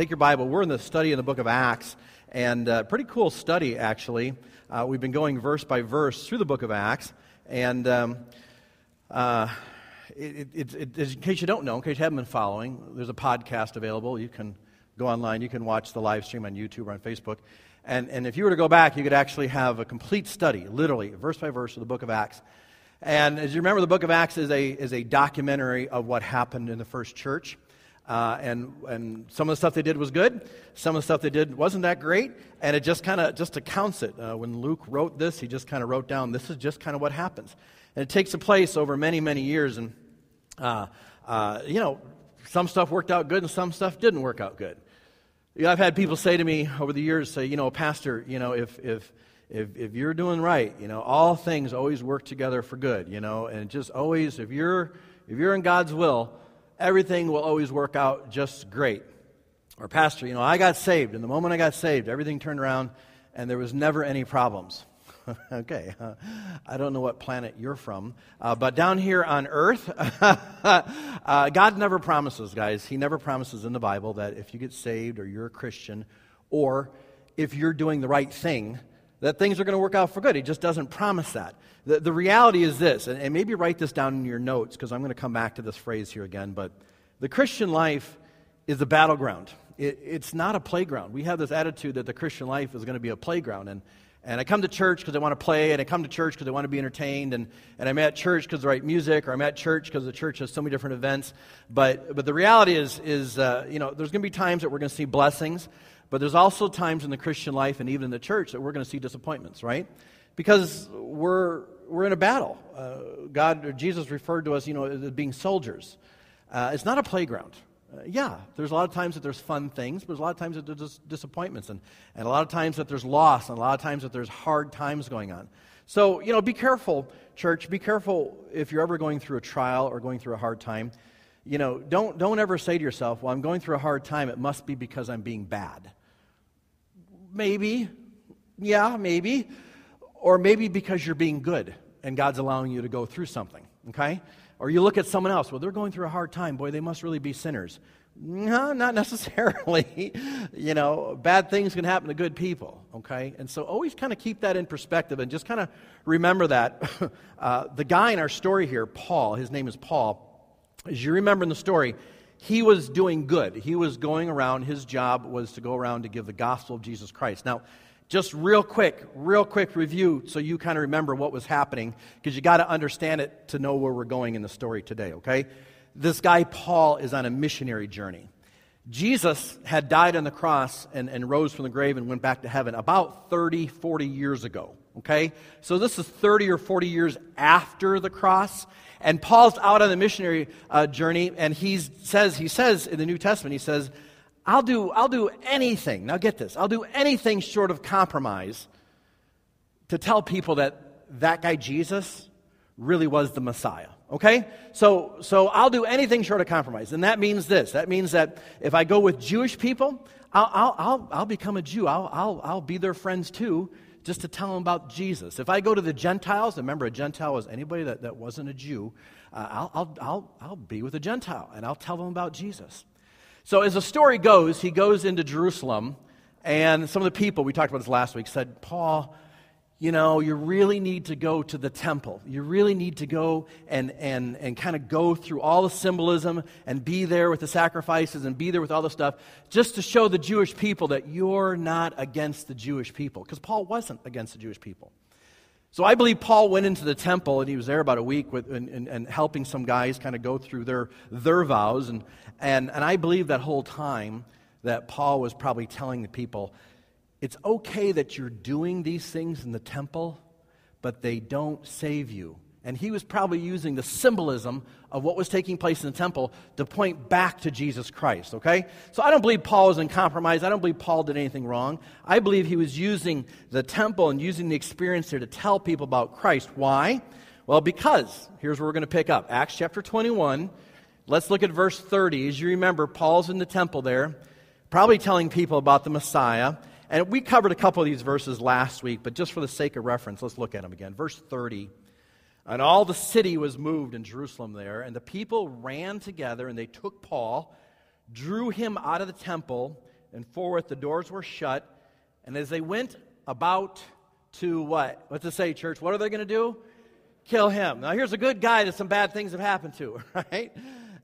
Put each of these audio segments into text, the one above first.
Take your Bible. We're in the study in the book of Acts, and uh, pretty cool study, actually. Uh, we've been going verse by verse through the book of Acts, and um, uh, it, it, it, in case you don't know, in case you haven't been following, there's a podcast available. You can go online, you can watch the live stream on YouTube or on Facebook. And, and if you were to go back, you could actually have a complete study, literally, verse by verse, of the book of Acts. And as you remember, the book of Acts is a, is a documentary of what happened in the first church. Uh, and, and some of the stuff they did was good. Some of the stuff they did wasn't that great. And it just kind of just accounts it. Uh, when Luke wrote this, he just kind of wrote down this is just kind of what happens. And it takes place over many, many years. And, uh, uh, you know, some stuff worked out good and some stuff didn't work out good. You know, I've had people say to me over the years, say, you know, Pastor, you know, if, if, if, if you're doing right, you know, all things always work together for good, you know, and just always, if you're, if you're in God's will, everything will always work out just great. Or, Pastor, you know, I got saved, and the moment I got saved, everything turned around, and there was never any problems. okay, uh, I don't know what planet you're from, uh, but down here on Earth, uh, God never promises, guys. He never promises in the Bible that if you get saved or you're a Christian or if you're doing the right thing, that things are going to work out for good. He just doesn't promise that. The, the reality is this, and, and maybe right this down in your notes because I'm going to come back to this phrase here again, but the Christian life is a battleground. It, it's not a playground. We have this attitude that the Christian life is going to be a playground. And, and I come to church because I want to play, and I come to church because I want to be entertained, and, and I'm at church because the write music, or I'm at church because the church has so many different events. But, but the reality is, is uh, you know, there's going to be times that we're going to see blessings, but there's also times in the Christian life and even in the church that we're going to see disappointments, right? Because we're, we're in a battle. Uh, God, or Jesus referred to us, you know, as being soldiers. Uh, it's not a playground. Uh, yeah, there's a lot of times that there's fun things, but there's a lot of times that there's disappointments, and, and a lot of times that there's loss, and a lot of times that there's hard times going on. So, you know, be careful, church. Be careful if you're ever going through a trial or going through a hard time. You know, don't, don't ever say to yourself, well, I'm going through a hard time. It must be because I'm being bad. Maybe. Yeah, maybe. Or maybe because you're being good and God's allowing you to go through something, okay? Or you look at someone else, well, they're going through a hard time. Boy, they must really be sinners. No, not necessarily. you know, bad things can happen to good people, okay? And so always kind of keep that in perspective and just kind of remember that. uh, the guy in our story here, Paul, his name is Paul, as you remember in the story, he was doing good. He was going around, his job was to go around to give the gospel of Jesus Christ. Now, just real quick, real quick review so you kind of remember what was happening, because you got to understand it to know where we're going in the story today, okay? This guy, Paul, is on a missionary journey. Jesus had died on the cross and, and rose from the grave and went back to heaven about 30, 40 years ago, okay? So this is 30 or 40 years after the cross. And Paul's out on the missionary uh, journey, and he says, he says in the New Testament, he says, I'll do, I'll do anything. Now get this. I'll do anything short of compromise to tell people that that guy Jesus really was the Messiah. Okay? So, so I'll do anything short of compromise. And that means this. That means that if I go with Jewish people, I'll, I'll, I'll, I'll become a Jew. I'll, I'll, I'll be their friends too just to tell them about Jesus. If I go to the Gentiles, remember a Gentile was anybody that, that wasn't a Jew, uh, I'll, I'll, I'll, I'll be with a Gentile and I'll tell them about Jesus. So as the story goes, he goes into Jerusalem, and some of the people, we talked about this last week, said, Paul, you know, you really need to go to the temple. You really need to go and, and, and kind of go through all the symbolism and be there with the sacrifices and be there with all the stuff just to show the Jewish people that you're not against the Jewish people. Because Paul wasn't against the Jewish people. So I believe Paul went into the temple and he was there about a week with, and, and, and helping some guys kind of go through their, their vows. And, and, and I believe that whole time that Paul was probably telling the people, it's okay that you're doing these things in the temple, but they don't save you. And he was probably using the symbolism of what was taking place in the temple to point back to Jesus Christ, okay? So I don't believe Paul was in compromise. I don't believe Paul did anything wrong. I believe he was using the temple and using the experience there to tell people about Christ. Why? Well, because here's where we're going to pick up Acts chapter 21. Let's look at verse 30. As you remember, Paul's in the temple there, probably telling people about the Messiah. And we covered a couple of these verses last week, but just for the sake of reference, let's look at them again. Verse 30. And all the city was moved in Jerusalem there, and the people ran together, and they took Paul, drew him out of the temple, and forth the doors were shut. And as they went about to what? What's it say, church? What are they going to do? Kill him. Now, here's a good guy that some bad things have happened to, right?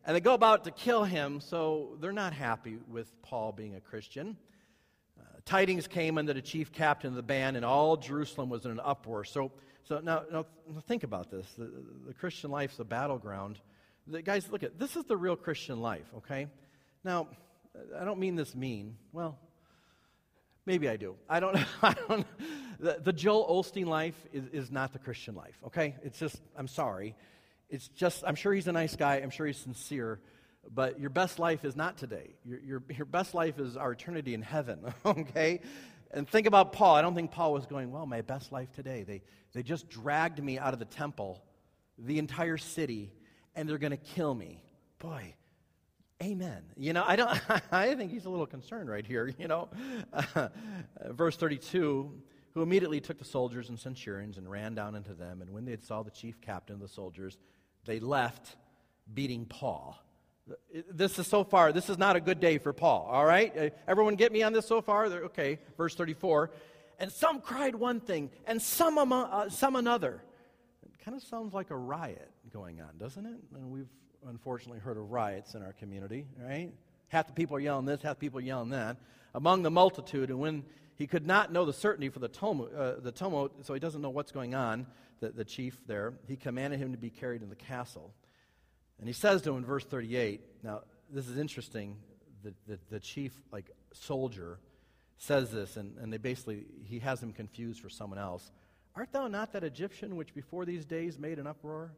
And they go about to kill him, so they're not happy with Paul being a Christian. Tidings came unto the chief captain of the band, and all Jerusalem was in an uproar. So so now, now think about this. The, the Christian life's a battleground. The, guys, look at this is the real Christian life, okay? Now, I don't mean this mean. Well, maybe I do. I don't I don't the, the Joel Osteen life is, is not the Christian life, okay? It's just, I'm sorry. It's just, I'm sure he's a nice guy. I'm sure he's sincere. But your best life is not today. Your, your, your best life is our eternity in heaven, okay? And think about Paul. I don't think Paul was going, well, my best life today. They, they just dragged me out of the temple, the entire city, and they're going to kill me. Boy, amen. You know, I don't, I think he's a little concerned right here, you know. Uh, verse 32 who immediately took the soldiers and centurions and ran down into them. And when they saw the chief captain of the soldiers, they left beating Paul. This is so far, this is not a good day for Paul, all right? Uh, everyone get me on this so far? Okay, verse 34. And some cried one thing, and some, uh, some another. It kind of sounds like a riot going on, doesn't it? And we've unfortunately heard of riots in our community, right? Half the people are yelling this, half the people are yelling that. Among the multitude, and when he could not know the certainty for the tumult, uh, the tumult so he doesn't know what's going on, the, the chief there, he commanded him to be carried in the castle. And he says to him in verse 38, now this is interesting, the, the, the chief like soldier says this, and, and they basically, he has him confused for someone else. Art thou not that Egyptian which before these days made an uproar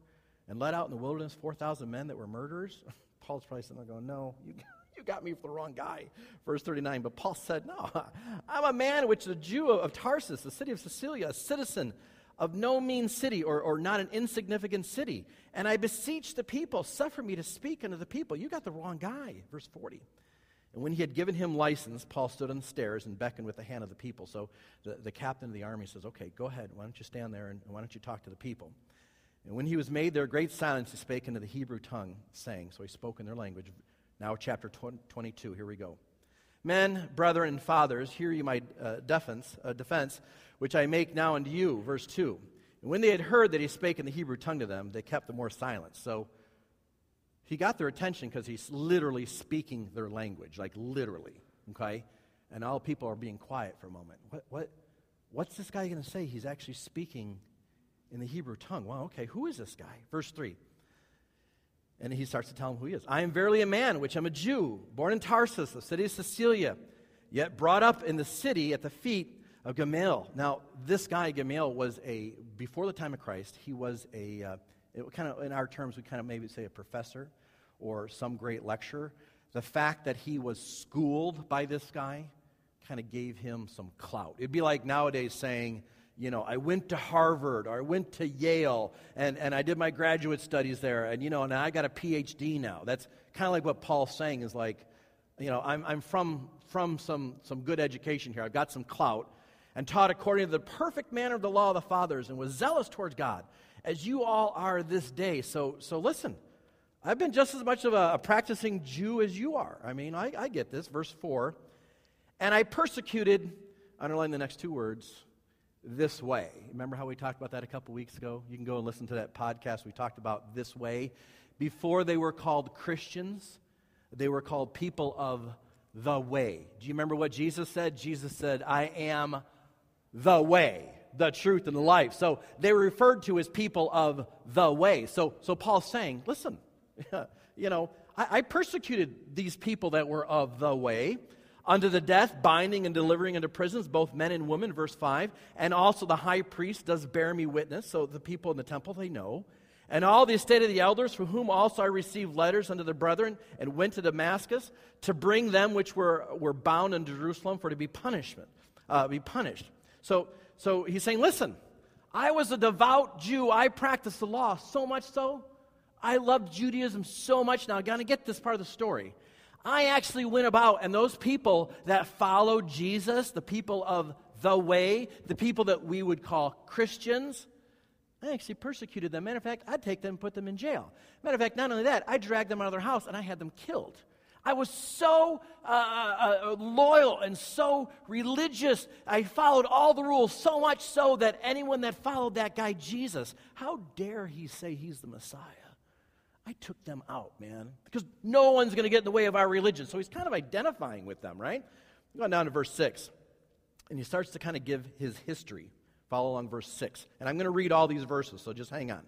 and led out in the wilderness 4,000 men that were murderers? Paul's probably sitting there going, No, you, you got me for the wrong guy. Verse 39. But Paul said, No, I'm a man which a Jew of Tarsus, the city of Cilicia, a citizen of no mean city or, or not an insignificant city. And I beseech the people, suffer me to speak unto the people. You got the wrong guy. Verse 40. And when he had given him license, Paul stood on the stairs and beckoned with the hand of the people. So the, the captain of the army says, Okay, go ahead. Why don't you stand there and why don't you talk to the people? And when he was made there great silence, he spake into the Hebrew tongue, saying, So he spoke in their language. Now, chapter 22, here we go. Men, brethren, and fathers, hear ye my uh, defense, uh, defense which I make now unto you. Verse 2. And when they had heard that he spake in the Hebrew tongue to them, they kept the more silent. So he got their attention because he's literally speaking their language, like literally, okay? And all people are being quiet for a moment. What, what, what's this guy going to say? He's actually speaking in the Hebrew tongue. Well, okay, who is this guy? Verse 3. And he starts to tell him who he is. I am verily a man, which am a Jew, born in Tarsus, the city of Cilicia, yet brought up in the city at the feet of Gamaliel. Now, this guy, Gamaliel, was a, before the time of Christ, he was a, uh, it kind of, in our terms, we kind of maybe say a professor or some great lecturer. The fact that he was schooled by this guy kind of gave him some clout. It'd be like nowadays saying, you know, I went to Harvard or I went to Yale and, and I did my graduate studies there and, you know, and I got a PhD now. That's kind of like what Paul's saying is like, you know, I'm, I'm from, from some, some good education here. I've got some clout and taught according to the perfect manner of the law of the fathers and was zealous towards God, as you all are this day. So, so listen, I've been just as much of a, a practicing Jew as you are. I mean, I, I get this. Verse 4 And I persecuted, underline the next two words, this way. Remember how we talked about that a couple weeks ago? You can go and listen to that podcast. We talked about this way. Before they were called Christians, they were called people of the way. Do you remember what Jesus said? Jesus said, I am the way, the truth, and the life. So they were referred to as people of the way. So, so Paul's saying, listen, you know, I, I persecuted these people that were of the way. unto the death, binding and delivering into prisons both men and women, verse 5. And also the high priest does bear me witness, so the people in the temple, they know. And all the estate of the elders, from whom also I received letters unto the brethren, and went to Damascus to bring them which were, were bound in Jerusalem for to be punishment, uh, be punished. So, so he's saying, listen, I was a devout Jew. I practiced the law so much so. I loved Judaism so much. Now, I got to get this part of the story. I actually went about, and those people that followed Jesus, the people of the way, the people that we would call Christians, I actually persecuted them. Matter of fact, I'd take them and put them in jail. Matter of fact, not only that, I dragged them out of their house and I had them killed. I was so uh, uh, uh, loyal and so religious. I followed all the rules, so much so that anyone that followed that guy, Jesus, how dare he say he's the Messiah? I took them out, man, because no one's going to get in the way of our religion. So he's kind of identifying with them, right? Going down to verse 6, and he starts to kind of give his history. Follow along verse 6. And I'm going to read all these verses, so just hang on.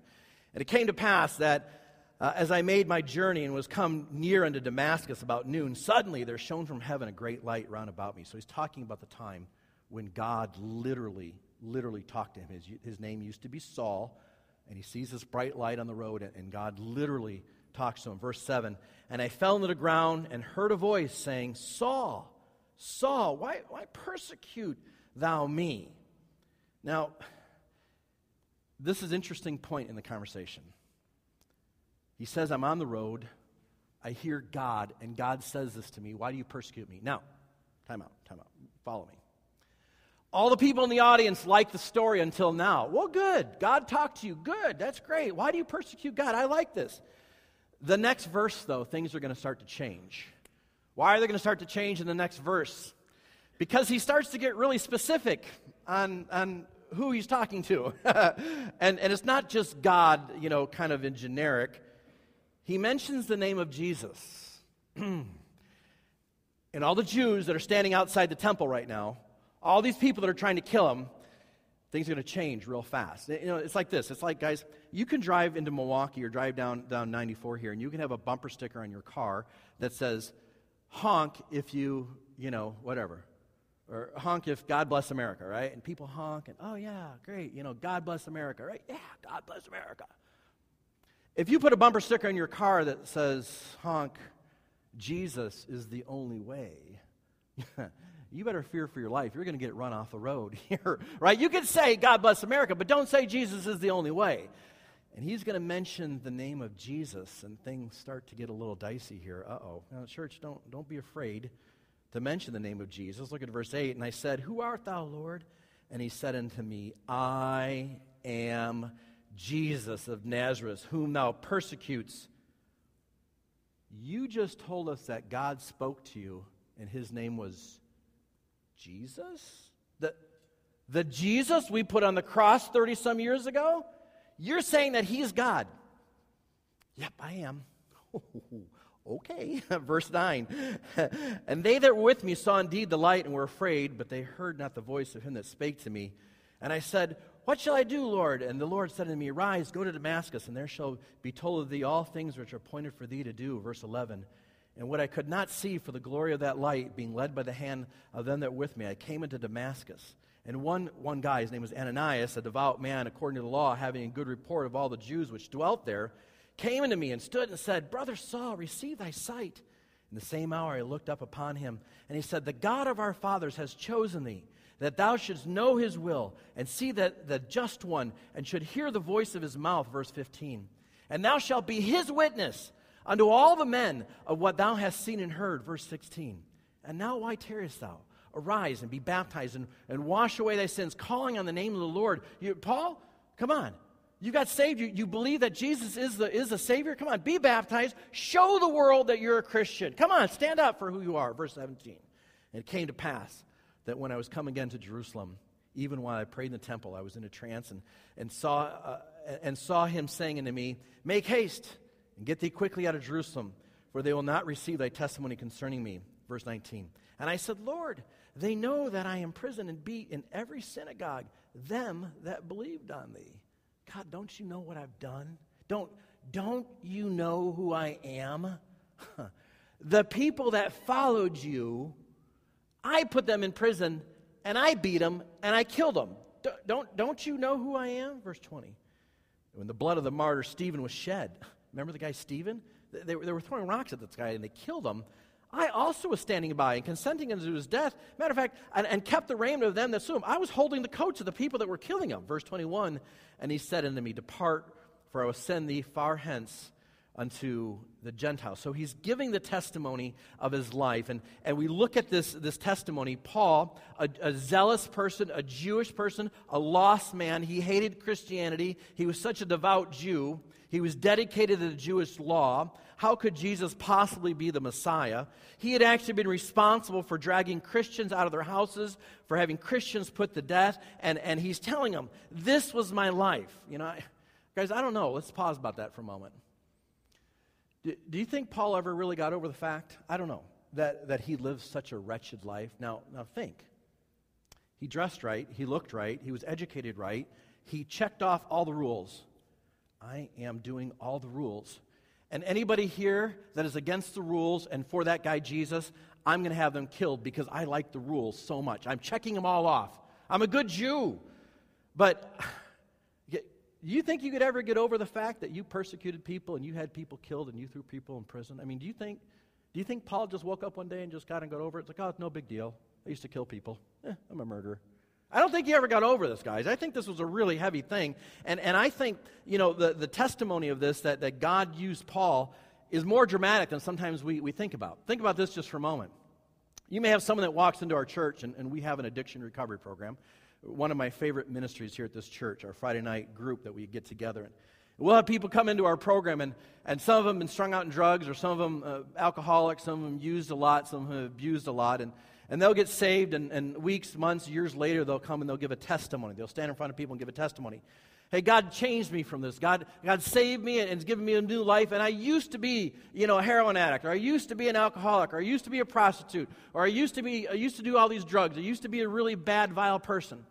And it came to pass that uh, as I made my journey and was come near unto Damascus about noon, suddenly there shone from heaven a great light round about me. So he's talking about the time when God literally, literally talked to him. His, his name used to be Saul, and he sees this bright light on the road, and, and God literally talks to him. Verse 7 And I fell into the ground and heard a voice saying, Saul, Saul, why, why persecute thou me? Now, this is an interesting point in the conversation. He says, I'm on the road. I hear God, and God says this to me. Why do you persecute me? Now, time out, time out. Follow me. All the people in the audience like the story until now. Well, good. God talked to you. Good. That's great. Why do you persecute God? I like this. The next verse, though, things are going to start to change. Why are they going to start to change in the next verse? Because he starts to get really specific on, on who he's talking to. and, and it's not just God, you know, kind of in generic. He mentions the name of Jesus. and all the Jews that are standing outside the temple right now, all these people that are trying to kill him, things are going to change real fast. You know, it's like this. It's like, guys, you can drive into Milwaukee or drive down, down 94 here, and you can have a bumper sticker on your car that says, honk if you, you know, whatever or honk if God bless America, right? And people honk and, oh, yeah, great, you know, God bless America, right? Yeah, God bless America. If you put a bumper sticker in your car that says, honk, Jesus is the only way, you better fear for your life. You're going to get run off the road here, right? You can say, God bless America, but don't say Jesus is the only way. And he's going to mention the name of Jesus, and things start to get a little dicey here. Uh oh. Now, church, don't, don't be afraid to mention the name of Jesus. Look at verse 8. And I said, Who art thou, Lord? And he said unto me, I am Jesus of Nazareth, whom thou persecutes. You just told us that God spoke to you, and his name was Jesus? The, the Jesus we put on the cross 30 some years ago? You're saying that he's God. Yep, I am. Okay, verse 9. and they that were with me saw indeed the light and were afraid, but they heard not the voice of him that spake to me. And I said, What shall I do, Lord? And the Lord said unto me, Rise, go to Damascus, and there shall be told of thee all things which are appointed for thee to do. Verse 11. And what I could not see for the glory of that light, being led by the hand of them that were with me, I came into Damascus. And one, one guy, his name was Ananias, a devout man according to the law, having a good report of all the Jews which dwelt there, came unto me and stood and said, Brother Saul, receive thy sight. In the same hour I looked up upon him, and he said, The God of our fathers has chosen thee, that thou shouldst know his will, and see that the just one, and should hear the voice of his mouth. Verse 15. And thou shalt be his witness unto all the men of what thou hast seen and heard. Verse 16. And now why tarriest thou? Arise and be baptized and, and wash away thy sins, calling on the name of the Lord. You, Paul, come on. You got saved. You, you believe that Jesus is the, is the Savior. Come on, be baptized. Show the world that you're a Christian. Come on, stand up for who you are. Verse 17. And it came to pass that when I was come again to Jerusalem, even while I prayed in the temple, I was in a trance and, and, saw, uh, and saw him saying unto me, Make haste and get thee quickly out of Jerusalem, for they will not receive thy testimony concerning me. Verse 19. And I said, Lord, they know that I am prison and beat in every synagogue them that believed on thee. God, don't you know what I've done? Don't, don't you know who I am? the people that followed you I put them in prison and I beat them and I killed them. Don't, don't you know who I am? Verse 20. When the blood of the martyr Stephen was shed, remember the guy Stephen? They, they were throwing rocks at this guy and they killed him. I also was standing by and consenting unto his death. Matter of fact, and, and kept the raiment of them that slew him. I was holding the coats of the people that were killing him. Verse 21 And he said unto me, Depart, for I will send thee far hence unto the Gentiles. So he's giving the testimony of his life. And, and we look at this, this testimony. Paul, a, a zealous person, a Jewish person, a lost man, he hated Christianity. He was such a devout Jew. He was dedicated to the Jewish law. How could Jesus possibly be the Messiah? He had actually been responsible for dragging Christians out of their houses, for having Christians put to death, and, and he's telling them, This was my life. You know, I, guys, I don't know. Let's pause about that for a moment. Do, do you think Paul ever really got over the fact? I don't know. That, that he lived such a wretched life. Now, now think. He dressed right. He looked right. He was educated right. He checked off all the rules. I am doing all the rules. And anybody here that is against the rules and for that guy Jesus, I'm going to have them killed because I like the rules so much. I'm checking them all off. I'm a good Jew. But do you think you could ever get over the fact that you persecuted people and you had people killed and you threw people in prison? I mean, do you think, do you think Paul just woke up one day and just got and got over it? It's like, oh, it's no big deal. I used to kill people. Eh, I'm a murderer. I don't think he ever got over this, guys. I think this was a really heavy thing. And, and I think, you know, the, the testimony of this, that, that God used Paul, is more dramatic than sometimes we, we think about. Think about this just for a moment. You may have someone that walks into our church, and, and we have an addiction recovery program one of my favorite ministries here at this church, our Friday night group that we get together. And we'll have people come into our program, and, and some of them been strung out in drugs, or some of them uh, alcoholics, some of them used a lot, some of them abused a lot. And, and they'll get saved, and, and weeks, months, years later, they'll come and they'll give a testimony. They'll stand in front of people and give a testimony. Hey, God changed me from this. God, God saved me and has given me a new life. And I used to be, you know, a heroin addict, or I used to be an alcoholic, or I used to be a prostitute, or I used to be, I used to do all these drugs. I used to be a really bad, vile person.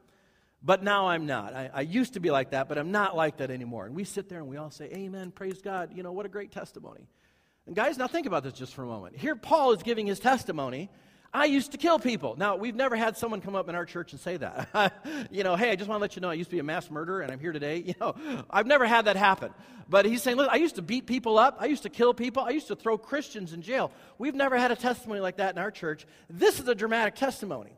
But now I'm not. I, I, used to be like that, but I'm not like that anymore. And we sit there and we all say, Amen, praise God. You know, what a great testimony. And guys, now think about this just for a moment. Here, Paul is giving his testimony. I used to kill people. Now, we've never had someone come up in our church and say that. you know, hey, I just want to let you know I used to be a mass murderer and I'm here today. You know, I've never had that happen. But he's saying, look, I used to beat people up. I used to kill people. I used to throw Christians in jail. We've never had a testimony like that in our church. This is a dramatic testimony.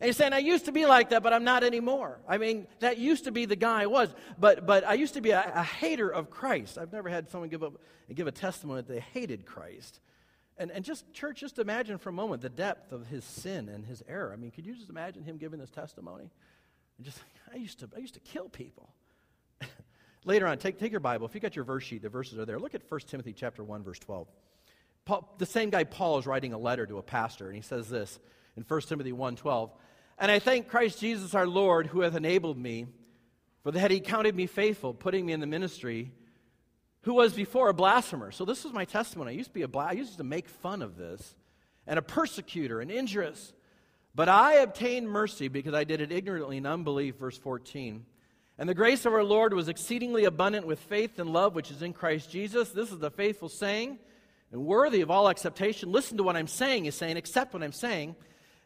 And he's saying, I used to be like that, but I'm not anymore. I mean, that used to be the guy I was, but, but I used to be a, a hater of Christ. I've never had someone give, up, give a testimony that they hated Christ. And, and just, church, just imagine for a moment the depth of his sin and his error. I mean, could you just imagine him giving this testimony? And just, I used to, I used to kill people. Later on, take, take your Bible. If you got your verse sheet, the verses are there. Look at 1 Timothy chapter 1, verse 12. Paul, the same guy, Paul, is writing a letter to a pastor, and he says this in 1 Timothy 1.12. And I thank Christ Jesus our Lord who hath enabled me, for that he counted me faithful, putting me in the ministry, who was before a blasphemer. So this was my testimony. I used to be a bla- I used to make fun of this, and a persecutor, and injurious. But I obtained mercy because I did it ignorantly in unbelief, verse 14. And the grace of our Lord was exceedingly abundant with faith and love which is in Christ Jesus. This is the faithful saying and worthy of all acceptation. Listen to what I'm saying. He's saying, accept what I'm saying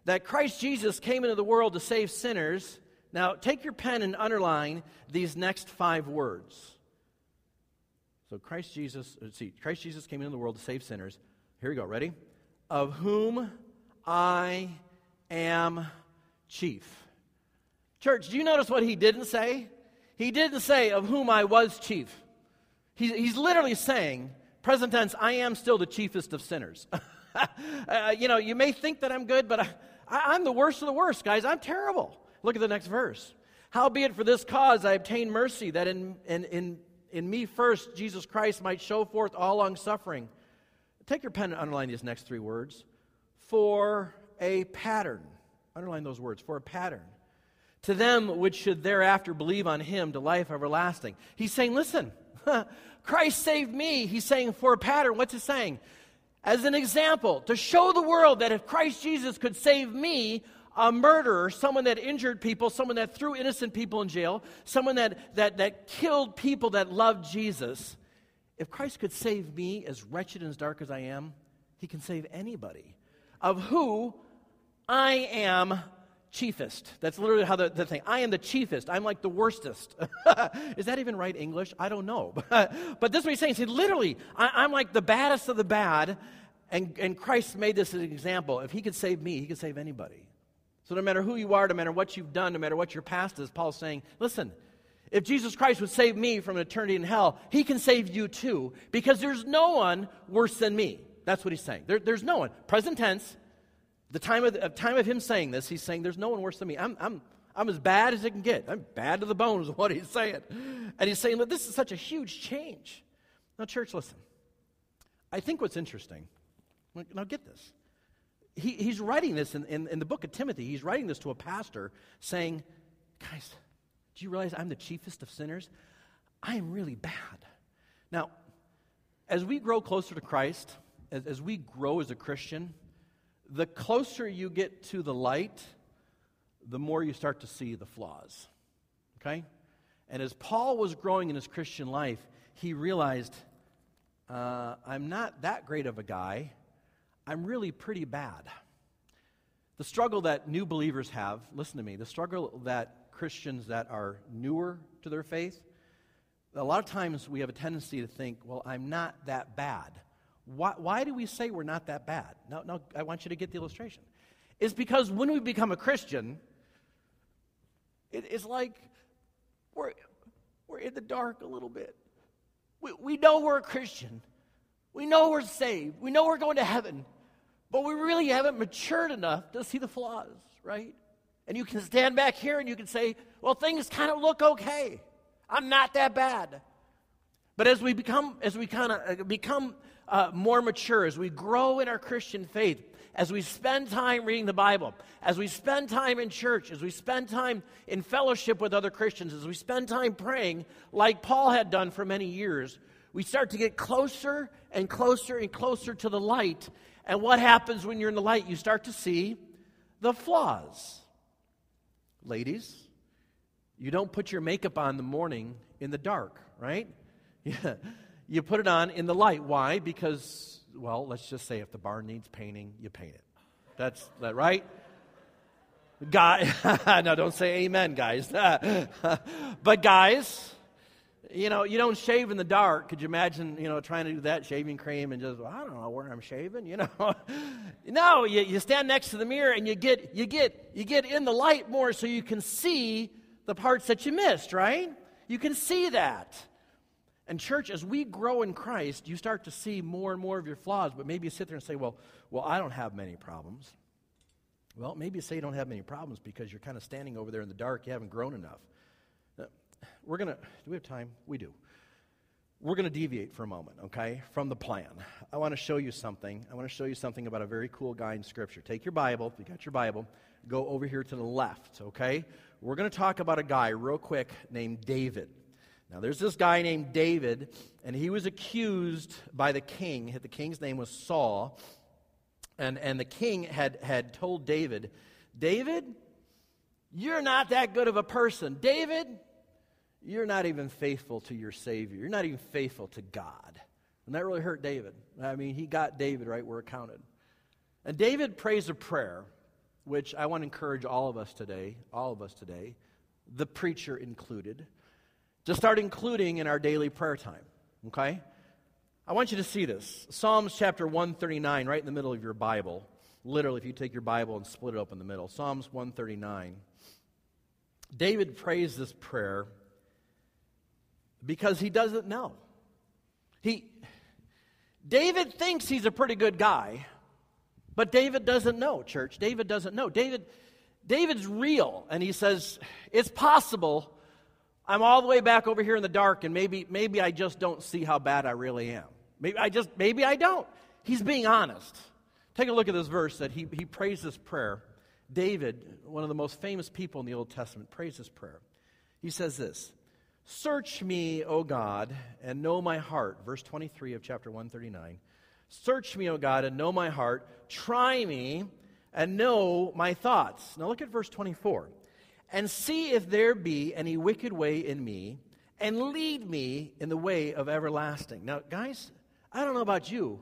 that Christ Jesus came into the world to save sinners. Now, take your pen and underline these next five words. So, Christ Jesus, see, Christ Jesus came into the world to save sinners. Here we go. Ready? Of whom I am chief. Church, do you notice what he didn't say? He didn't say, of whom I was chief. He's, he's literally saying, present tense, I am still the chiefest of sinners. uh, you know, you may think that I'm good, but I, I, am the worst of the worst, guys. I'm terrible. Look at the next verse. Howbeit for this cause I obtain mercy, that in, in, in, in me first Jesus Christ might show forth all long suffering. Take your pen and underline these next three words. For a pattern. Underline those words. For a pattern. To them which should thereafter believe on him to life everlasting. He's saying, listen, Christ saved me. He's saying, for a pattern. What's he saying? as an example to show the world that if Christ Jesus could save me, a murderer, someone that injured people, someone that threw innocent people in jail, someone that, that, that killed people that loved Jesus, if Christ could save me, as wretched and as dark as I am, he can save anybody, of who I am chiefest. That's literally how the, the thing. I am the chiefest. I'm like the worstest. is that even right English? I don't know. but this is what he's saying. He literally, I, am like the baddest of the bad. And, and Christ made this an example. If he could save me, he could save anybody. So no matter who you are, no matter what you've done, no matter what your past is, Paul's saying, listen, if Jesus Christ would save me from eternity in hell, he can save you too, because there's no one worse than me. That's what he's saying. There, there's no one. Present tense, the time of, the time of him saying this, he's saying, There's no one worse than me. I'm, I'm, I'm as bad as it can get. I'm bad to the bones, is what he's saying. And he's saying, Look, this is such a huge change. Now, church, listen. I think what's interesting, now get this. He, he's writing this in, in, in the book of Timothy. He's writing this to a pastor saying, Guys, do you realize I'm the chiefest of sinners? I am really bad. Now, as we grow closer to Christ, as, as we grow as a Christian, the closer you get to the light, the more you start to see the flaws. Okay? And as Paul was growing in his Christian life, he realized uh, I'm not that great of a guy. I'm really pretty bad. The struggle that new believers have, listen to me, the struggle that Christians that are newer to their faith, a lot of times we have a tendency to think, well, I'm not that bad. Why, why do we say we're not that bad? No, no, I want you to get the illustration. It's because when we become a Christian, it, it's like we're, we're in the dark a little bit. We, we know we're a Christian. We know we're saved. We know we're going to heaven. But we really haven't matured enough to see the flaws, right? And you can stand back here and you can say, well, things kind of look okay. I'm not that bad. But as we become, as we kind of uh, become uh, more mature, as we grow in our Christian faith, as we spend time reading the Bible, as we spend time in church, as we spend time in fellowship with other Christians, as we spend time praying, like Paul had done for many years, we start to get closer and closer and closer to the light. And what happens when you're in the light? You start to see the flaws. Ladies, you don't put your makeup on the morning in the dark, right? You put it on in the light. Why? Because, well, let's just say if the barn needs painting, you paint it. That's that, right? Guy, no, don't say amen, guys. but guys, you know, you don't shave in the dark. Could you imagine, you know, trying to do that shaving cream and just, well, I don't know where I'm shaving, you know? no, you, you stand next to the mirror and you get, you get, you get in the light more so you can see the parts that you missed, right? You can see that. And, church, as we grow in Christ, you start to see more and more of your flaws, but maybe you sit there and say, well, well, I don't have many problems. Well, maybe you say you don't have many problems because you're kind of standing over there in the dark. You haven't grown enough. We're going to, do we have time? We do. We're going to deviate for a moment, okay, from the plan. I want to show you something. I want to show you something about a very cool guy in Scripture. Take your Bible, if you got your Bible, go over here to the left, okay? We're going to talk about a guy real quick named David. Now, there's this guy named David, and he was accused by the king. The king's name was Saul. And, and the king had, had told David, David, you're not that good of a person. David, you're not even faithful to your Savior. You're not even faithful to God. And that really hurt David. I mean, he got David right where it counted. And David prays a prayer, which I want to encourage all of us today, all of us today, the preacher included to start including in our daily prayer time. Okay? I want you to see this. Psalms chapter 139, right in the middle of your Bible. Literally, if you take your Bible and split it up in the middle. Psalms 139. David prays this prayer because he doesn't know. He, David thinks he's a pretty good guy, but David doesn't know, church. David doesn't know. David, David's real, and he says, It's possible I'm all the way back over here in the dark, and maybe, maybe I just don't see how bad I really am. Maybe I just, maybe I don't. He's being honest. Take a look at this verse that he, he prays this prayer. David, one of the most famous people in the Old Testament, prays this prayer. He says this Search me, O God, and know my heart. Verse 23 of chapter 139. Search me, O God, and know my heart. Try me and know my thoughts. Now look at verse 24 and see if there be any wicked way in me, and lead me in the way of everlasting. Now, guys, I don't know about you.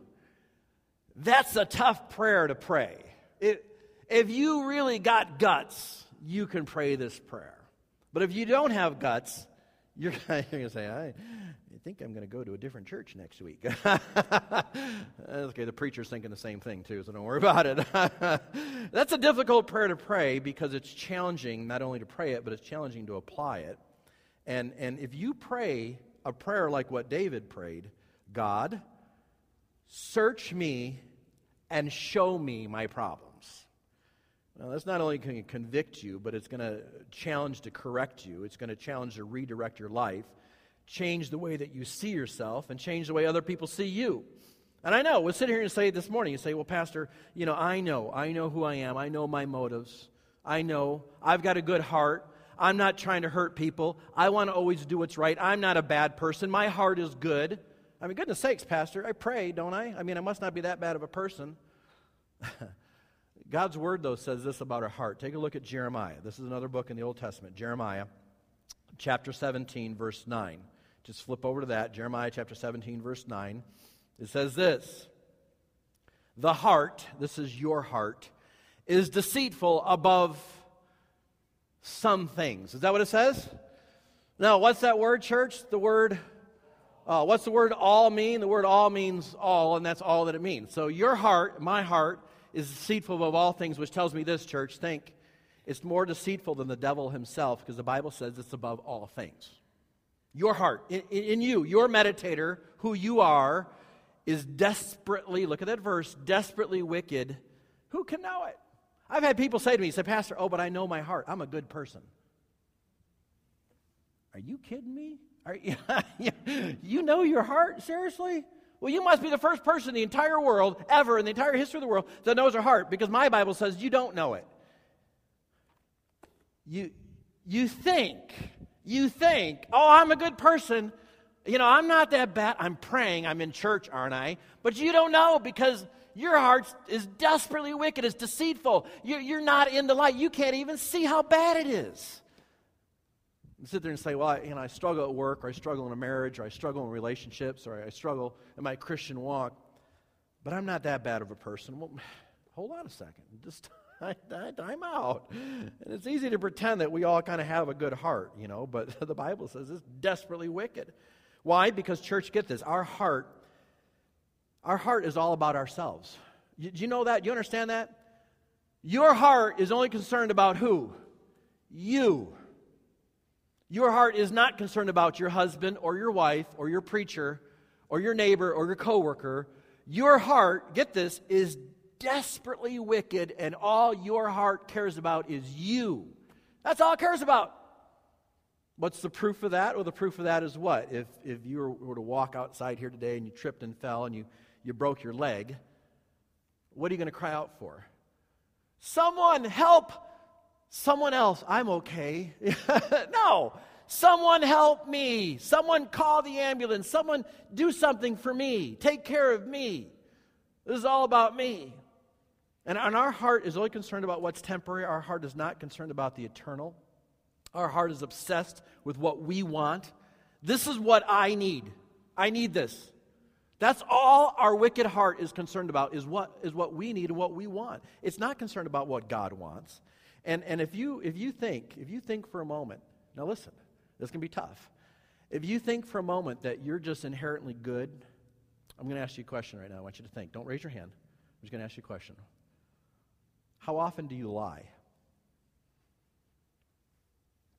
That's a tough prayer to pray. It, if you really got guts, you can pray this prayer. But if you don't have guts, you're going to say, I, think I'm going to go to a different church next week. okay, the preacher's thinking the same thing too, so don't worry about it. That's a difficult prayer to pray because it's challenging not only to pray it, but it's challenging to apply it. And, and if you pray a prayer like what David prayed God, search me and show me my problems. Now, that's not only going to convict you, but it's going to challenge to correct you. It's going to challenge to redirect your life, change the way that you see yourself, and change the way other people see you. And I know, we'll sit here and say this morning, you say, well, Pastor, you know, I know. I know who I am. I know my motives. I know. I've got a good heart. I'm not trying to hurt people. I want to always do what's right. I'm not a bad person. My heart is good. I mean, goodness sakes, Pastor, I pray, don't I? I mean, I must not be that bad of a person. God's word, though, says this about our heart. Take a look at Jeremiah. This is another book in the Old Testament. Jeremiah, chapter 17, verse 9. Just flip over to that. Jeremiah, chapter 17, verse 9. It says this The heart, this is your heart, is deceitful above some things. Is that what it says? Now, what's that word, church? The word uh, what's the word all mean? The word all means all, and that's all that it means. So your heart, my heart, is deceitful above all things, which tells me this, church. Think it's more deceitful than the devil himself, because the Bible says it's above all things. Your heart, in, in you, your meditator, who you are, is desperately, look at that verse, desperately wicked. Who can know it? I've had people say to me, say, Pastor, oh, but I know my heart. I'm a good person. Are you kidding me? Are you, you know your heart? Seriously? Well, you must be the first person in the entire world, ever in the entire history of the world, that knows her heart, because my Bible says you don't know it. You, you think, you think, oh, I'm a good person. You know, I'm not that bad. I'm praying. I'm in church, aren't I? But you don't know because your heart is desperately wicked. It's deceitful. You're not in the light. You can't even see how bad it is sit there and say, well, I, you know, I struggle at work, or I struggle in a marriage, or I struggle in relationships, or I struggle in my Christian walk, but I'm not that bad of a person. Well, hold on a second. Just time out. And it's easy to pretend that we all kind of have a good heart, you know, but the Bible says it's desperately wicked. Why? Because, church, get this. Our heart, our heart is all about ourselves. You, do you know that? Do you understand that? Your heart is only concerned about who? You. Your heart is not concerned about your husband or your wife or your preacher or your neighbor or your coworker. Your heart, get this, is desperately wicked, and all your heart cares about is you. That's all it cares about. What's the proof of that? Well, the proof of that is what? If, if you were to walk outside here today and you tripped and fell and you, you broke your leg, what are you going to cry out for? Someone help! Someone else, I'm okay. no, someone help me. Someone call the ambulance. Someone do something for me. Take care of me. This is all about me. And, our heart is only concerned about what's temporary. Our heart is not concerned about the eternal. Our heart is obsessed with what we want. This is what I need. I need this. That's all our wicked heart is concerned about is what, is what we need and what we want. It's not concerned about what God wants. And, and if, you, if you think, if you think for a moment, now listen, this can be tough. If you think for a moment that you're just inherently good, I'm going to ask you a question right now. I want you to think. Don't raise your hand. I'm just going to ask you a question. How often do you lie?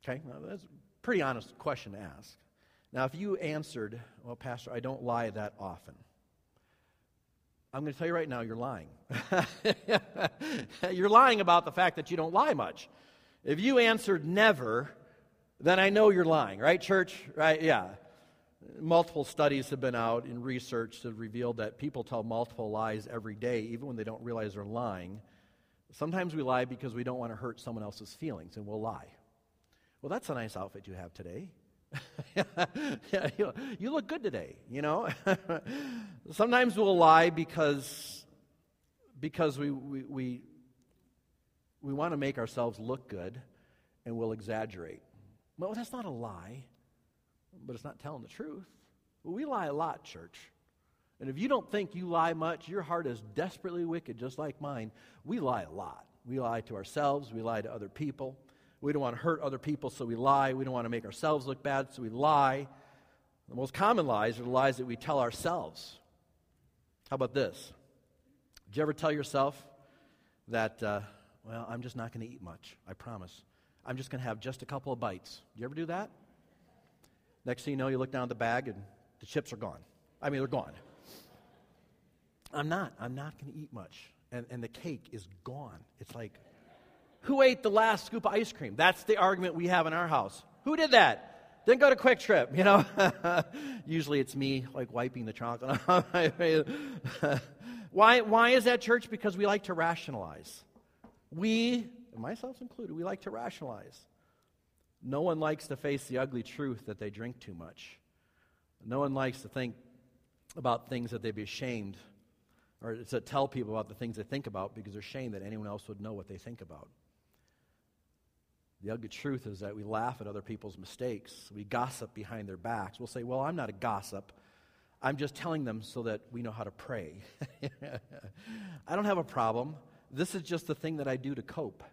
Okay, now that's a pretty honest question to ask. Now, if you answered, well, Pastor, I don't lie that often. I'm going to tell you right now, you're lying. you're lying about the fact that you don't lie much. If you answered never, then I know you're lying, right, church? Right? Yeah. Multiple studies have been out in research that revealed that people tell multiple lies every day, even when they don't realize they're lying. Sometimes we lie because we don't want to hurt someone else's feelings, and we'll lie. Well, that's a nice outfit you have today. yeah, you, you look good today, you know? Sometimes we'll lie because, because we, we, we, we want to make ourselves look good and we'll exaggerate. Well, that's not a lie, but it's not telling the truth. We lie a lot, church. And if you don't think you lie much, your heart is desperately wicked, just like mine. We lie a lot. We lie to ourselves, we lie to other people. We don't want to hurt other people, so we lie. We don't want to make ourselves look bad, so we lie. The most common lies are the lies that we tell ourselves. How about this? Did you ever tell yourself that, uh, well, I'm just not going to eat much, I promise. I'm just going to have just a couple of bites. You ever do that? Next thing you know, you look down at the bag and the chips are gone. I mean, they're gone. I'm not. I'm not going to eat much. And, and the cake is gone. It's like, who ate the last scoop of ice cream? That's the argument we have in our house. Who did that? Didn't go to Kwik Trip, you know? Usually it's me, like wiping the chocolate why, why is that, church? Because we like to rationalize. We, myself included, we like to rationalize. No one likes to face the ugly truth that they drink too much. No one likes to think about things that they'd be ashamed or to tell people about the things they think about because they're ashamed that anyone else would know what they think about. The ugly truth is that we laugh at other people's mistakes. We gossip behind their backs. We'll say, Well, I'm not a gossip. I'm just telling them so that we know how to pray. I don't have a problem. This is just the thing that I do to cope.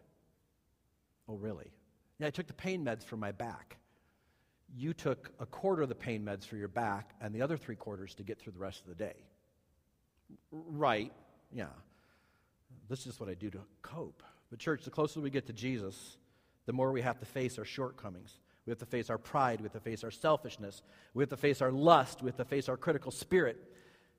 Oh, really? Yeah, I took the pain meds for my back. You took a quarter of the pain meds for your back and the other three quarters to get through the rest of the day. Right, yeah. This is just what I do to cope. But, church, the closer we get to Jesus, the more we have to face our shortcomings. We have to face our pride. We have to face our selfishness. We have to face our lust. We have to face our critical spirit.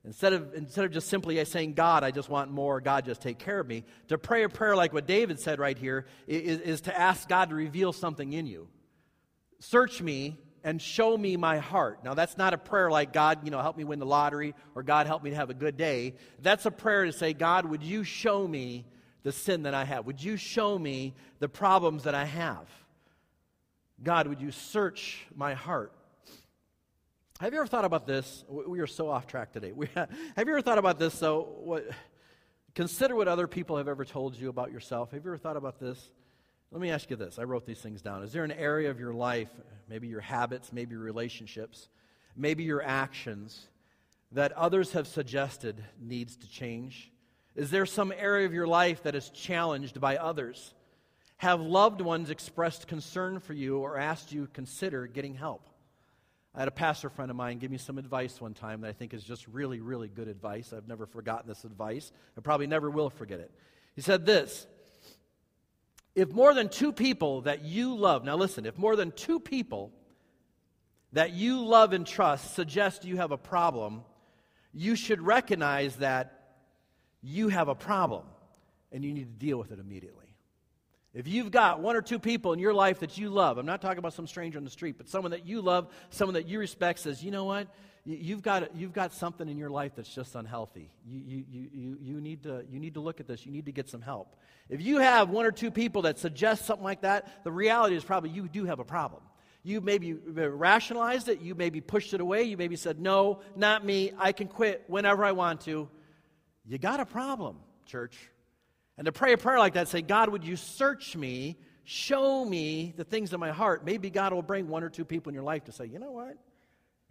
Instead of, instead of just simply saying, God, I just want more, God, just take care of me, to pray a prayer like what David said right here is, is to ask God to reveal something in you. Search me and show me my heart. Now, that's not a prayer like, God, you know, help me win the lottery or God, help me to have a good day. That's a prayer to say, God, would you show me the sin that I have? Would you show me the problems that I have? God, would you search my heart? Have you ever thought about this? We are so off track today. have you ever thought about this? So, what, consider what other people have ever told you about yourself. Have you ever thought about this? Let me ask you this. I wrote these things down. Is there an area of your life, maybe your habits, maybe your relationships, maybe your actions, that others have suggested needs to change? Is there some area of your life that is challenged by others? Have loved ones expressed concern for you or asked you consider getting help? I had a pastor friend of mine give me some advice one time that I think is just really, really good advice. I've never forgotten this advice. I probably never will forget it. He said this If more than two people that you love, now listen, if more than two people that you love and trust suggest you have a problem, you should recognize that you have a problem and you need to deal with it immediately. If you've got one or two people in your life that you love, I'm not talking about some stranger on the street, but someone that you love, someone that you respect says, you know what? You've got, you've got something in your life that's just unhealthy. You, you, you, you, need to, you need to look at this. You need to get some help. If you have one or two people that suggest something like that, the reality is probably you do have a problem. You maybe rationalized it. You maybe pushed it away. You maybe said, no, not me. I can quit whenever I want to. You got a problem, church. And to pray a prayer like that, say, God, would you search me, show me the things in my heart? Maybe God will bring one or two people in your life to say, you know what?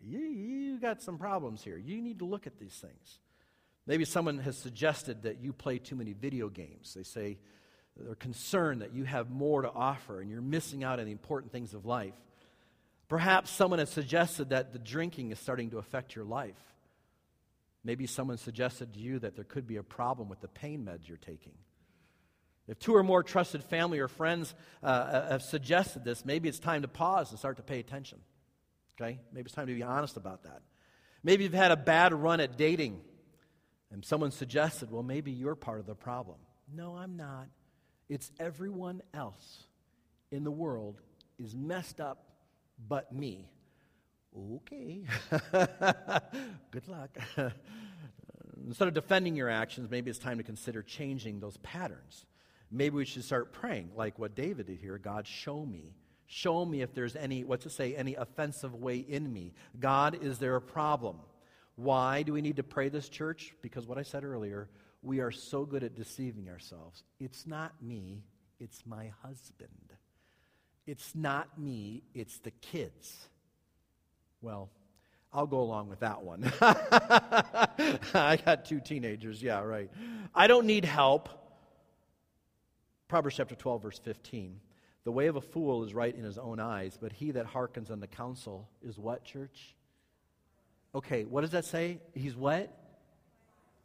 You, you got some problems here. You need to look at these things. Maybe someone has suggested that you play too many video games. They say they're concerned that you have more to offer and you're missing out on the important things of life. Perhaps someone has suggested that the drinking is starting to affect your life. Maybe someone suggested to you that there could be a problem with the pain meds you're taking. If two or more trusted family or friends uh, uh, have suggested this, maybe it's time to pause and start to pay attention. Okay? Maybe it's time to be honest about that. Maybe you've had a bad run at dating and someone suggested, well, maybe you're part of the problem. No, I'm not. It's everyone else in the world is messed up but me. Okay. Good luck. Instead of defending your actions, maybe it's time to consider changing those patterns. Maybe we should start praying, like what David did here God, show me. Show me if there's any, what's to say, any offensive way in me. God, is there a problem? Why do we need to pray this, church? Because what I said earlier, we are so good at deceiving ourselves. It's not me, it's my husband. It's not me, it's the kids. Well, I'll go along with that one. I got two teenagers, yeah, right. I don't need help. Proverbs chapter 12, verse 15. The way of a fool is right in his own eyes, but he that hearkens unto counsel is what, church? Okay, what does that say? He's what?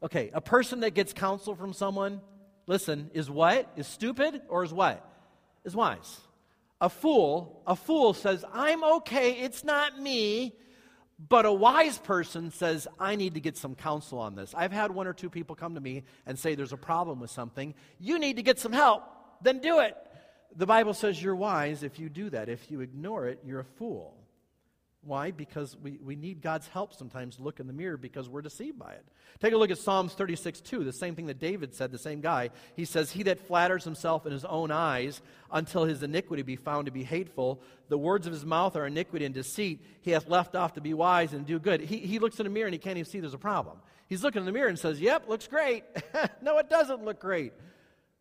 Okay, a person that gets counsel from someone, listen, is what? Is stupid or is what? Is wise. A fool, a fool says, I'm okay, it's not me. But a wise person says, I need to get some counsel on this. I've had one or two people come to me and say, There's a problem with something. You need to get some help. Then do it. The Bible says you're wise if you do that. If you ignore it, you're a fool. Why? Because we, we need God's help sometimes look in the mirror because we're deceived by it. Take a look at Psalms 36 2, the same thing that David said, the same guy. He says, He that flatters himself in his own eyes until his iniquity be found to be hateful, the words of his mouth are iniquity and deceit. He hath left off to be wise and do good. He, he looks in the mirror and he can't even see there's a problem. He's looking in the mirror and says, Yep, looks great. no, it doesn't look great.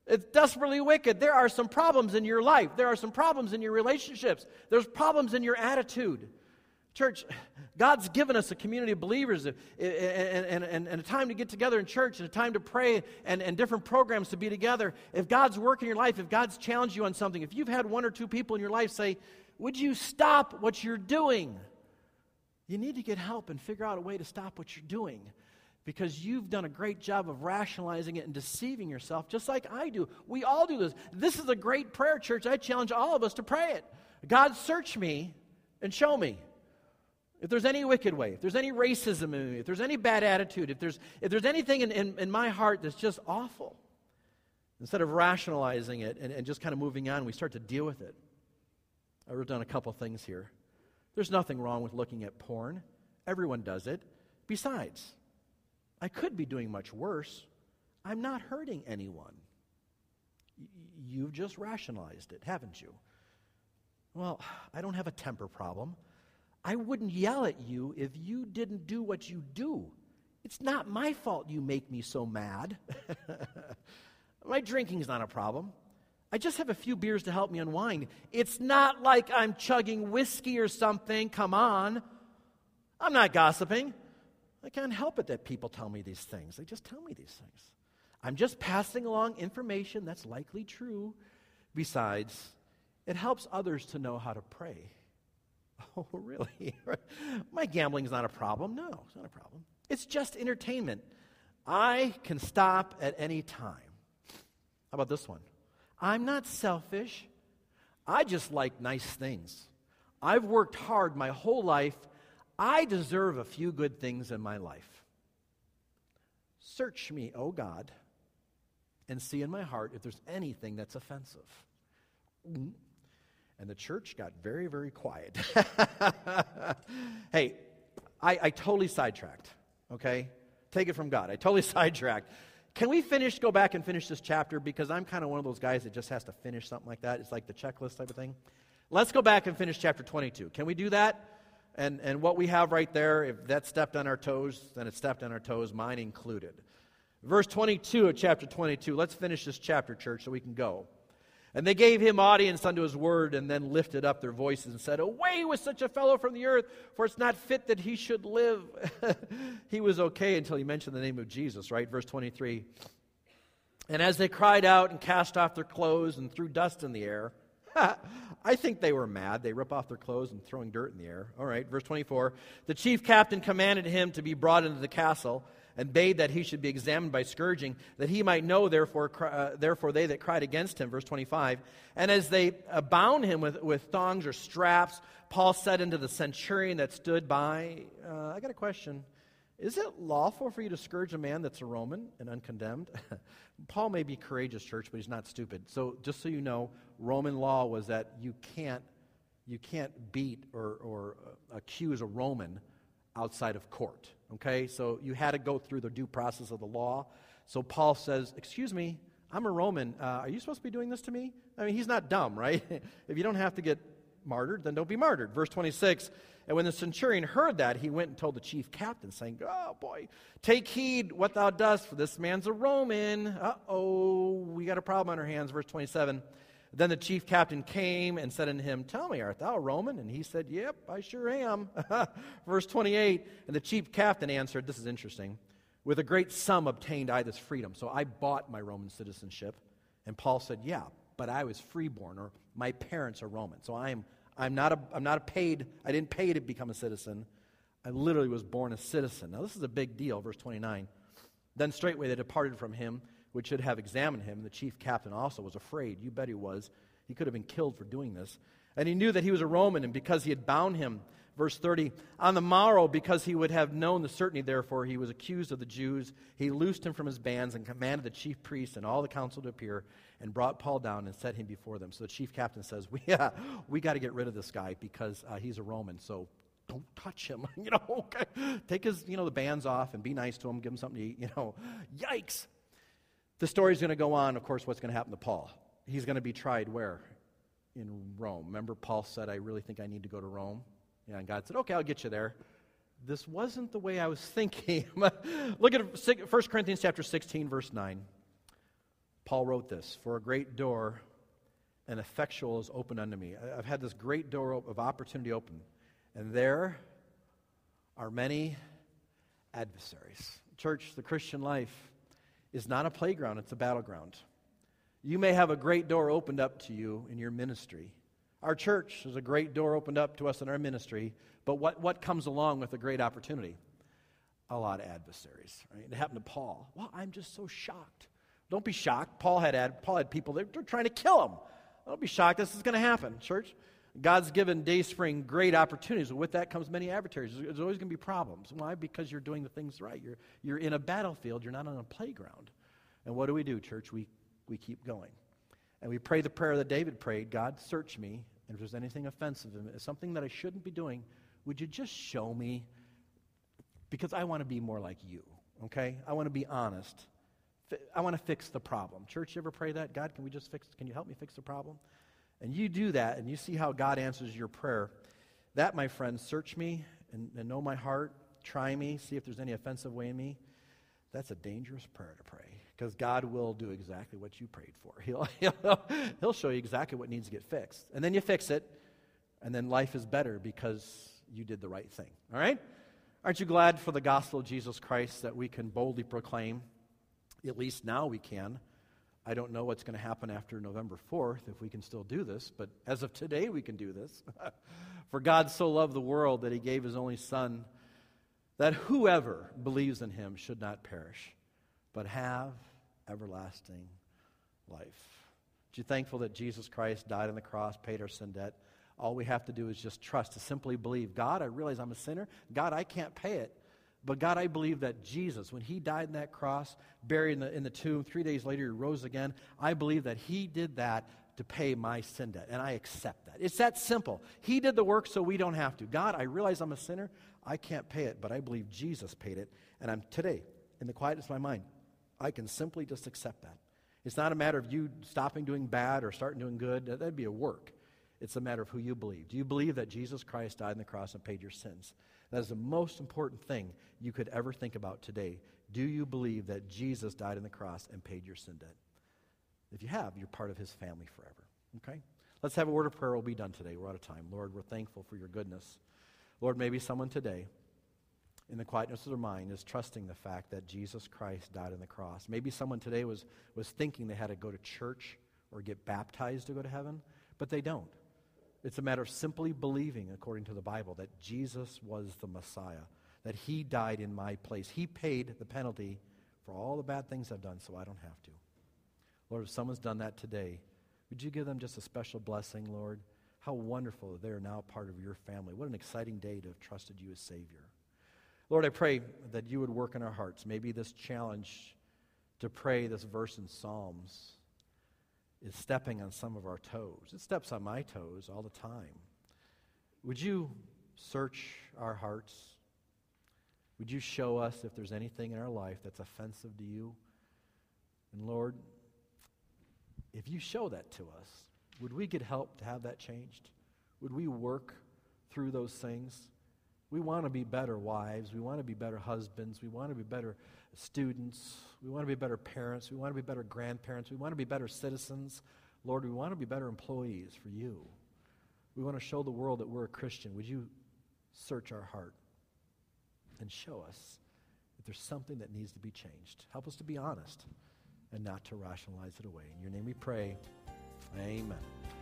It's desperately wicked. There are some problems in your life. There are some problems in your relationships. There's problems in your attitude. Church, God's given us a community of believers and, and, and, and, a time to get together in church and a time to pray and, and different programs to be together. If God's working in your life, if God's challenged you on something, if you've had one or two people in your life say, Would you stop what you're doing? You need to get help and figure out a way to stop what you're doing because you've done a great job of rationalizing it and deceiving yourself, just like I do. We all do this. This is a great prayer, church. I challenge all of us to pray it. God, search me and show me. If there's any wicked way, if there's any racism in me, if there's any bad attitude, if there's, if there's anything in, in, in my heart that's just awful, instead of rationalizing it and, and just kind of moving on, we start to deal with it. I wrote down a couple things here. There's nothing wrong with looking at porn, everyone does it. Besides, I could be doing much worse. I'm not hurting anyone. Y- you've just rationalized it, haven't you? Well, I don't have a temper problem. I wouldn't yell at you if you didn't do what you do. It's not my fault you make me so mad. my drinking's not a problem. I just have a few beers to help me unwind. It's not like I'm chugging whiskey or something. Come on. I'm not gossiping. I can't help it that people tell me these things. They just tell me these things. I'm just passing along information that's likely true. Besides, it helps others to know how to pray. Oh, really? My gambling's not a problem. No, it's not a problem. It's just entertainment. I can stop at any time. How about this one? I'm not selfish. I just like nice things. I've worked hard my whole life. I deserve a few good things in my life. Search me, O oh God, and see in my heart if there's anything that's offensive. And the church got very, very quiet. hey, I, I totally sidetracked, okay? Take it from God. I totally sidetracked. Can we finish, go back and finish this chapter? Because I'm kind of one of those guys that just has to finish something like that. It's like the checklist type of thing. Let's go back and finish chapter 22. Can we do that? And, and what we have right there, if that stepped on our toes, then it stepped on our toes, mine included. Verse 22 of chapter 22. Let's finish this chapter, church, so we can go. And they gave him audience unto his word, and then lifted up their voices and said, Away with such a fellow from the earth, for it's not fit that he should live. he was okay until he mentioned the name of Jesus, right? Verse 23. And as they cried out and cast off their clothes and threw dust in the air, I think they were mad. They rip off their clothes and throwing dirt in the air. All right, verse 24. The chief captain commanded him to be brought into the castle and bade that he should be examined by scourging, that he might know, therefore, uh, therefore they that cried against him. Verse 25. And as they uh, bound him with, with thongs or straps, Paul said unto the centurion that stood by, uh, I got a question. Is it lawful for you to scourge a man that's a Roman and uncondemned? Paul may be courageous, church, but he's not stupid. So just so you know, Roman law was that you can't, you can't beat or, or uh, accuse a Roman outside of court. Okay? So you had to go through the due process of the law. So Paul says, Excuse me, I'm a Roman. Uh, are you supposed to be doing this to me? I mean, he's not dumb, right? if you don't have to get martyred, then don't be martyred. Verse 26 And when the centurion heard that, he went and told the chief captain, saying, Oh boy, take heed what thou dost, for this man's a Roman. Uh oh, we got a problem on our hands. Verse 27 then the chief captain came and said unto him, Tell me, art thou a Roman? And he said, Yep, I sure am. Verse 28 And the chief captain answered, This is interesting. With a great sum obtained I this freedom. So I bought my Roman citizenship. And Paul said, Yeah, but I was freeborn, or my parents are Roman. So I'm, I'm, not a, I'm not a paid, I didn't pay to become a citizen. I literally was born a citizen. Now, this is a big deal, verse 29. Then straightway they departed from him, which should have examined him. The chief captain also was afraid. You bet he was. He could have been killed for doing this. And he knew that he was a Roman, and because he had bound him, verse 30, on the morrow, because he would have known the certainty, therefore, he was accused of the Jews, he loosed him from his bands and commanded the chief priests and all the council to appear and brought Paul down and set him before them. So the chief captain says, We, uh, we got to get rid of this guy because uh, he's a Roman, so don't touch him. you know, okay. Take his, you know, the bands off and be nice to him, give him something to eat, you know. Yikes. The story's going to go on, of course, what's going to happen to Paul. He's going to be tried where? In Rome. Remember, Paul said, I really think I need to go to Rome? Yeah, and God said, Okay, I'll get you there. This wasn't the way I was thinking. Look at 1 Corinthians chapter 16, verse 9. Paul wrote this For a great door and effectual is open unto me. I've had this great door of opportunity open, and there are many adversaries. Church, the Christian life is not a playground, it's a battleground. You may have a great door opened up to you in your ministry. Our church is a great door opened up to us in our ministry, but what, what comes along with a great opportunity? A lot of adversaries. Right? It happened to Paul. Well, I'm just so shocked. Don't be shocked. Paul had, ad, Paul had people, they're, they're trying to kill him. Don't be shocked. This is going to happen, church. God's given Dayspring great opportunities. With that comes many adversaries. There's always going to be problems. Why? Because you're doing the things right. You're, you're in a battlefield. You're not on a playground. And what do we do, church? We, we keep going. And we pray the prayer that David prayed God, search me. And if there's anything offensive, something that I shouldn't be doing, would you just show me? Because I want to be more like you, okay? I want to be honest. I want to fix the problem. Church, you ever pray that? God, can we just fix, can you help me fix the problem? And you do that, and you see how God answers your prayer. That, my friends, search me and, and know my heart. Try me, see if there's any offensive way in me. That's a dangerous prayer to pray because God will do exactly what you prayed for. He'll, he'll, he'll show you exactly what needs to get fixed. And then you fix it, and then life is better because you did the right thing. All right? Aren't you glad for the gospel of Jesus Christ that we can boldly proclaim? At least now we can. I don't know what's going to happen after November 4th if we can still do this, but as of today, we can do this. For God so loved the world that he gave his only Son, that whoever believes in him should not perish, but have everlasting life. Are you thankful that Jesus Christ died on the cross, paid our sin debt? All we have to do is just trust, to simply believe God, I realize I'm a sinner. God, I can't pay it. But God, I believe that Jesus, when he died in that cross, buried in the, in the tomb, three days later he rose again, I believe that he did that to pay my sin debt. And I accept that. It's that simple. He did the work so we don't have to. God, I realize I'm a sinner. I can't pay it, but I believe Jesus paid it. And I'm today, in the quietness of my mind, I can simply just accept that. It's not a matter of you stopping doing bad or starting doing good. That'd be a work. It's a matter of who you believe. Do you believe that Jesus Christ died on the cross and paid your sins? That is the most important thing you could ever think about today. Do you believe that Jesus died on the cross and paid your sin debt? If you have, you're part of his family forever. Okay? Let's have a word of prayer. We'll be done today. We're out of time. Lord, we're thankful for your goodness. Lord, maybe someone today, in the quietness of their mind, is trusting the fact that Jesus Christ died on the cross. Maybe someone today was, was thinking they had to go to church or get baptized to go to heaven, but they don't. It's a matter of simply believing, according to the Bible, that Jesus was the Messiah, that He died in my place. He paid the penalty for all the bad things I've done, so I don't have to. Lord, if someone's done that today, would you give them just a special blessing, Lord? How wonderful that they're now part of your family. What an exciting day to have trusted you as Savior. Lord, I pray that you would work in our hearts. Maybe this challenge to pray this verse in Psalms is stepping on some of our toes. It steps on my toes all the time. Would you search our hearts? Would you show us if there's anything in our life that's offensive to you? And Lord, if you show that to us, would we get help to have that changed? Would we work through those things? We want to be better wives. We want to be better husbands. We want to be better students. We want to be better parents. We want to be better grandparents. We want to be better citizens. Lord, we want to be better employees for you. We want to show the world that we're a Christian. Would you search our heart and show us if there's something that needs to be changed? Help us to be honest. and not to rationalize it away. In your name we pray. Amen.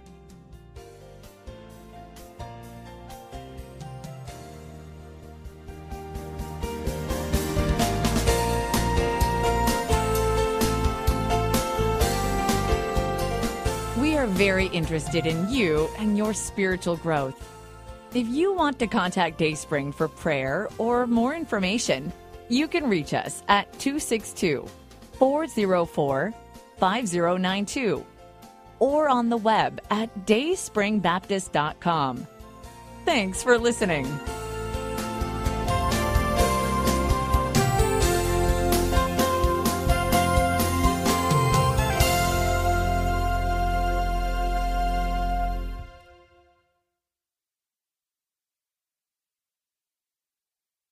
Very interested in you and your spiritual growth. If you want to contact Dayspring for prayer or more information, you can reach us at 262 404 5092 or on the web at dayspringbaptist.com. Thanks for listening.